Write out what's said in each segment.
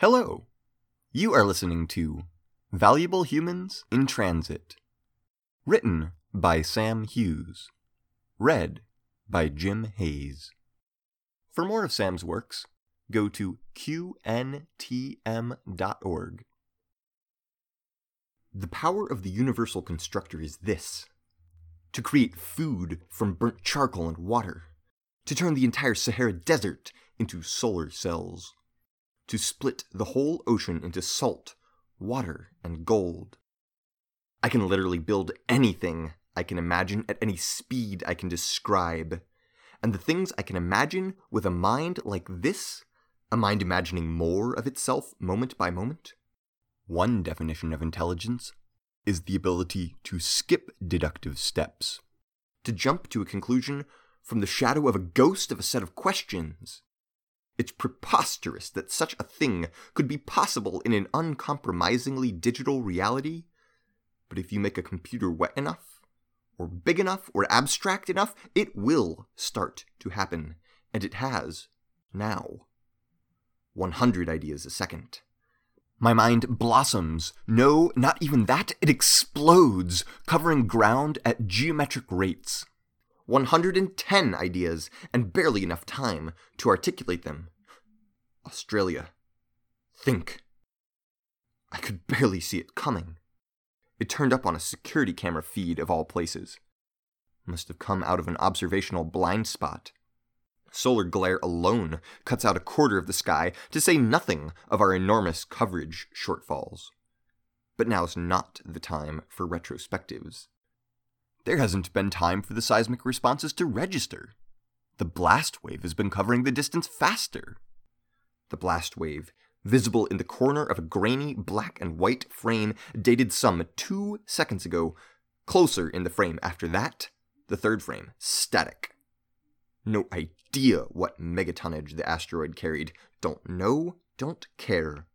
Hello! You are listening to Valuable Humans in Transit. Written by Sam Hughes. Read by Jim Hays. For more of Sam's works, go to qntm.org. The power of the universal constructor is this to create food from burnt charcoal and water, to turn the entire Sahara Desert into solar cells, to split the whole ocean into salt, water, and gold. I can literally build anything I can imagine at any speed I can describe. And the things I can imagine with a mind like this, a mind imagining more of itself moment by moment. One definition of intelligence is the ability to skip deductive steps, to jump to a conclusion from the shadow of a ghost of a set of questions. It's preposterous that such a thing could be possible in an uncompromisingly digital reality. But if you make a computer wet enough, or big enough, or abstract enough, it will start to happen. And it has, now. 100 ideas a second. My mind blossoms. No, not even that. It explodes, covering ground at geometric rates. 110 ideas, and barely enough time to articulate them. Australia. Think. I could barely see it coming. It turned up on a security camera feed of all places. Must have come out of an observational blind spot. Solar glare alone cuts out a quarter of the sky, to say nothing of our enormous coverage shortfalls. But now's not the time for retrospectives. There hasn't been time for the seismic responses to register. The blast wave has been covering the distance faster. The blast wave, visible in the corner of a grainy black and white frame dated some two seconds ago, closer in the frame after that, the third frame, static. No idea what megatonnage the asteroid carried. Don't know, don't care.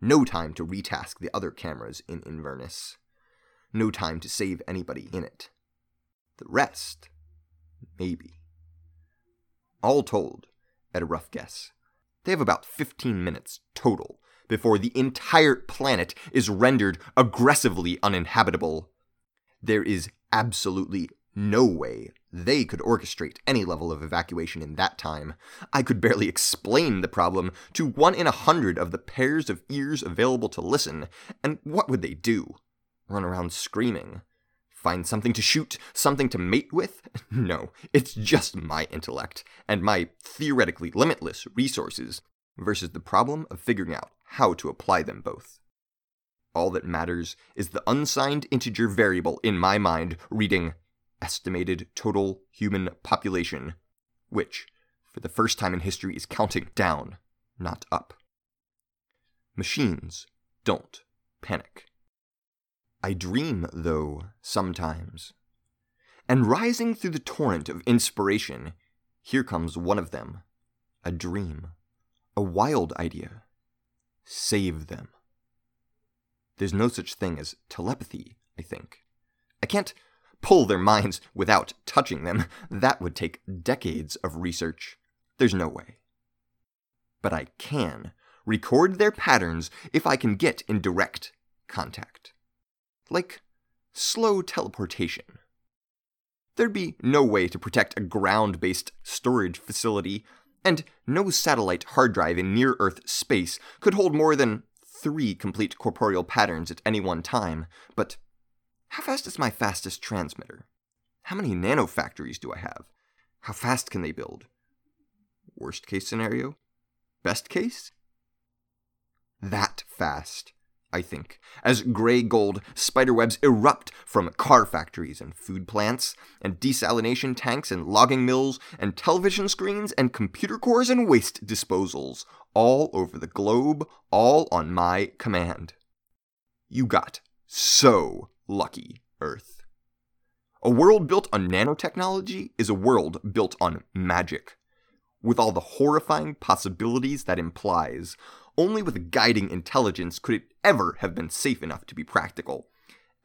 No time to retask the other cameras in Inverness. No time to save anybody in it. The rest, maybe. All told, at a rough guess, they have about 15 minutes total before the entire planet is rendered aggressively uninhabitable. There is absolutely no way they could orchestrate any level of evacuation in that time. I could barely explain the problem to one in a hundred of the pairs of ears available to listen, and what would they do? Run around screaming? Find something to shoot, something to mate with? No, it's just my intellect, and my theoretically limitless resources, versus the problem of figuring out how to apply them both. All that matters is the unsigned integer variable in my mind reading estimated total human population, which, for the first time in history, is counting down, not up. Machines don't panic. I dream, though, sometimes. And rising through the torrent of inspiration, here comes one of them a dream, a wild idea. Save them. There's no such thing as telepathy, I think. I can't pull their minds without touching them. That would take decades of research. There's no way. But I can record their patterns if I can get in direct contact. Like slow teleportation. There'd be no way to protect a ground based storage facility, and no satellite hard drive in near Earth space could hold more than three complete corporeal patterns at any one time, but how fast is my fastest transmitter? How many nanofactories do I have? How fast can they build? Worst case scenario? Best case? That fast, I think, as gray goo spiderwebs erupt from car factories and food plants, and desalination tanks and logging mills, and television screens and computer cores and waste disposals, all over the globe, all on my command. You got so lucky Earth. A world built on nanotechnology is a world built on magic. With all the horrifying possibilities that implies, only with guiding intelligence could it ever have been safe enough to be practical.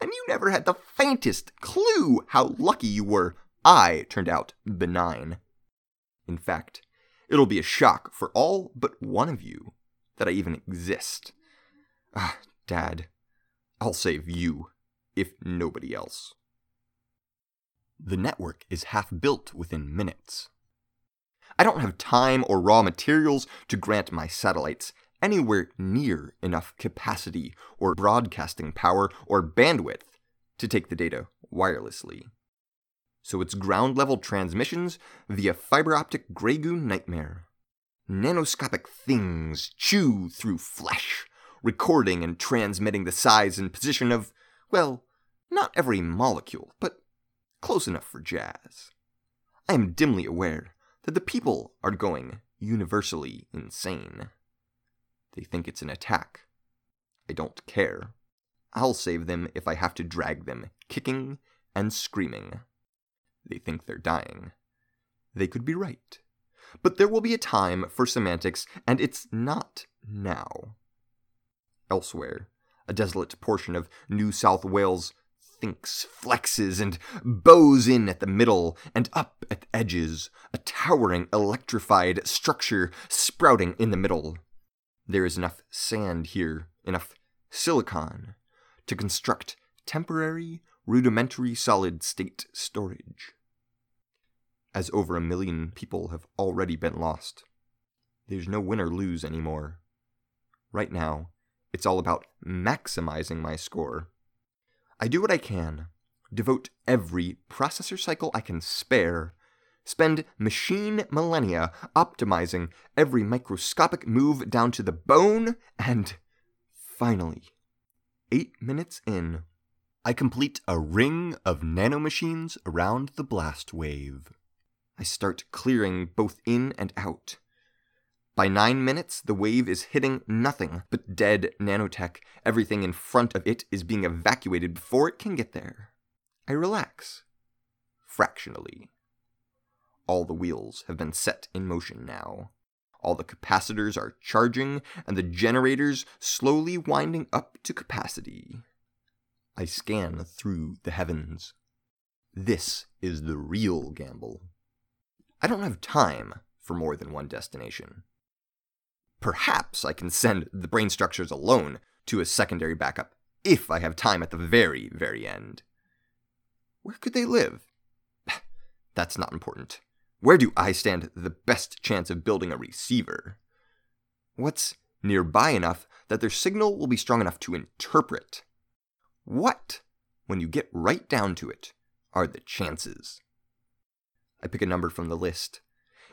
And you never had the faintest clue how lucky you were. I turned out benign. In fact, it'll be a shock for all but one of you that I even exist. Ah, Dad, I'll save you, if nobody else. The network is half built within minutes. I don't have time or raw materials to grant my satellites anywhere near enough capacity or broadcasting power or bandwidth to take the data wirelessly. So it's ground level transmissions via fiber optic Grey Goo nightmare. Nanoscopic things chew through flesh, recording and transmitting the size and position of, well, not every molecule, but close enough for jazz. I am dimly aware that the people are going universally insane. They think it's an attack. I don't care. I'll save them if I have to drag them, kicking and screaming. They think they're dying. They could be right. But there will be a time for semantics, and it's not now. Elsewhere, a desolate portion of New South Wales thinks, flexes, and bows in at the middle and up at the edges, a towering electrified structure sprouting in the middle. There is enough sand here, enough silicon, to construct temporary, rudimentary solid state storage. As over a million people have already been lost, there's no win or lose anymore. Right now, it's all about maximizing my score I do what I can, devote every processor cycle I can spare, spend machine millennia optimizing every microscopic move down to the bone, and finally, eight minutes in, I complete a ring of nanomachines around the blast wave. I start clearing both in and out. By nine minutes, the wave is hitting nothing but dead nanotech. Everything in front of it is being evacuated before it can get there. I relax. Fractionally. All the wheels have been set in motion now. All the capacitors are charging, and the generators slowly winding up to capacity. I scan through the heavens. This is the real gamble. I don't have time for more than one destination. Perhaps I can send the brain structures alone to a secondary backup if I have time at the very, very end. Where could they live? That's not important. Where do I stand the best chance of building a receiver? What's nearby enough that their signal will be strong enough to interpret? What, when you get right down to it, are the chances? I pick a number from the list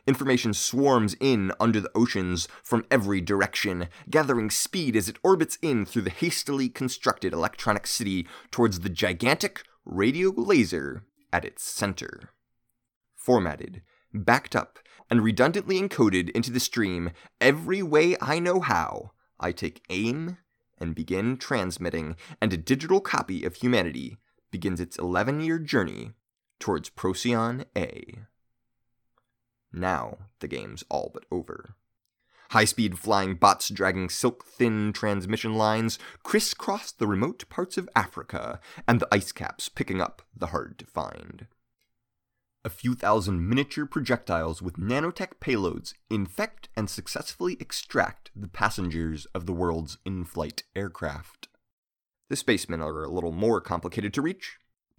Information swarms in under the oceans from every direction, gathering speed as it orbits in through the hastily constructed electronic city towards the gigantic radio laser at its center. Formatted, backed up, and redundantly encoded into the stream every way I know how, I take aim and begin transmitting, and a digital copy of humanity begins its 11 year journey towards Procyon A. Now the game's all but over. High speed flying bots dragging silk thin transmission lines crisscross the remote parts of Africa, and the ice caps picking up the hard to find. A few thousand miniature projectiles with nanotech payloads infect and successfully extract the passengers of the world's in flight aircraft. The spacemen are a little more complicated to reach,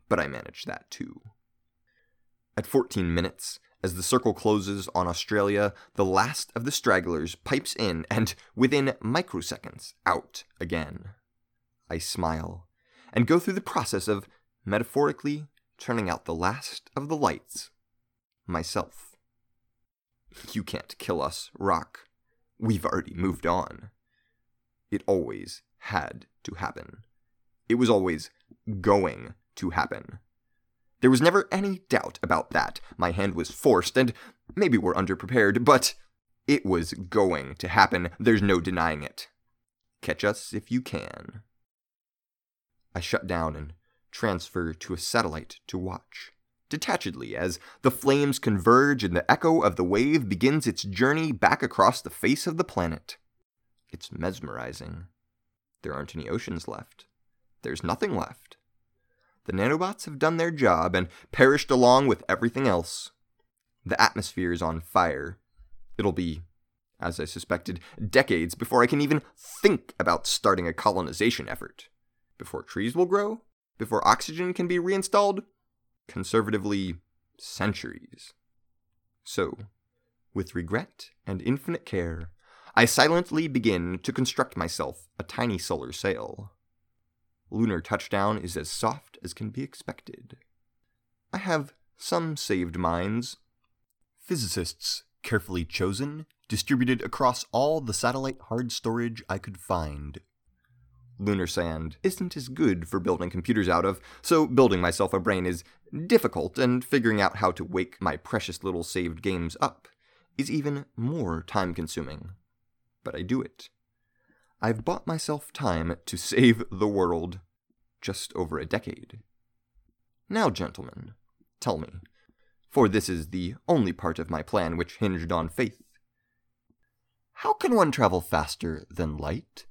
but I manage that too. At 14 minutes, as the circle closes on Australia, the last of the stragglers pipes in and, within microseconds, out again. I smile and go through the process of, metaphorically, turning out the last of the lights. Myself. You can't kill us, Rock. We've already moved on. It always had to happen. It was always going to happen. There was never any doubt about that. My hand was forced, and maybe we're underprepared, but it was going to happen. There's no denying it. Catch us if you can. I shut down and transfer to a satellite to watch, detachedly, as the flames converge and the echo of the wave begins its journey back across the face of the planet. It's mesmerizing. There aren't any oceans left. There's nothing left. The nanobots have done their job and perished along with everything else. The atmosphere is on fire. It'll be as I suspected, decades before I can even think about starting a colonization effort. Before trees will grow? Before oxygen can be reinstalled? Conservatively, centuries. So, with regret and infinite care, I silently begin to construct myself a tiny solar sail. Lunar touchdown is as soft as can be expected. I have some saved minds. Physicists carefully chosen, distributed across all the satellite hard storage I could find. Lunar sand isn't as good for building computers out of, so building myself a brain is difficult, and figuring out how to wake my precious little saved games up is even more time consuming. But I do it. I've bought myself time to save the world. Just over a decade. Now, gentlemen, tell me, for this is the only part of my plan which hinged on faith. How can one travel faster than light?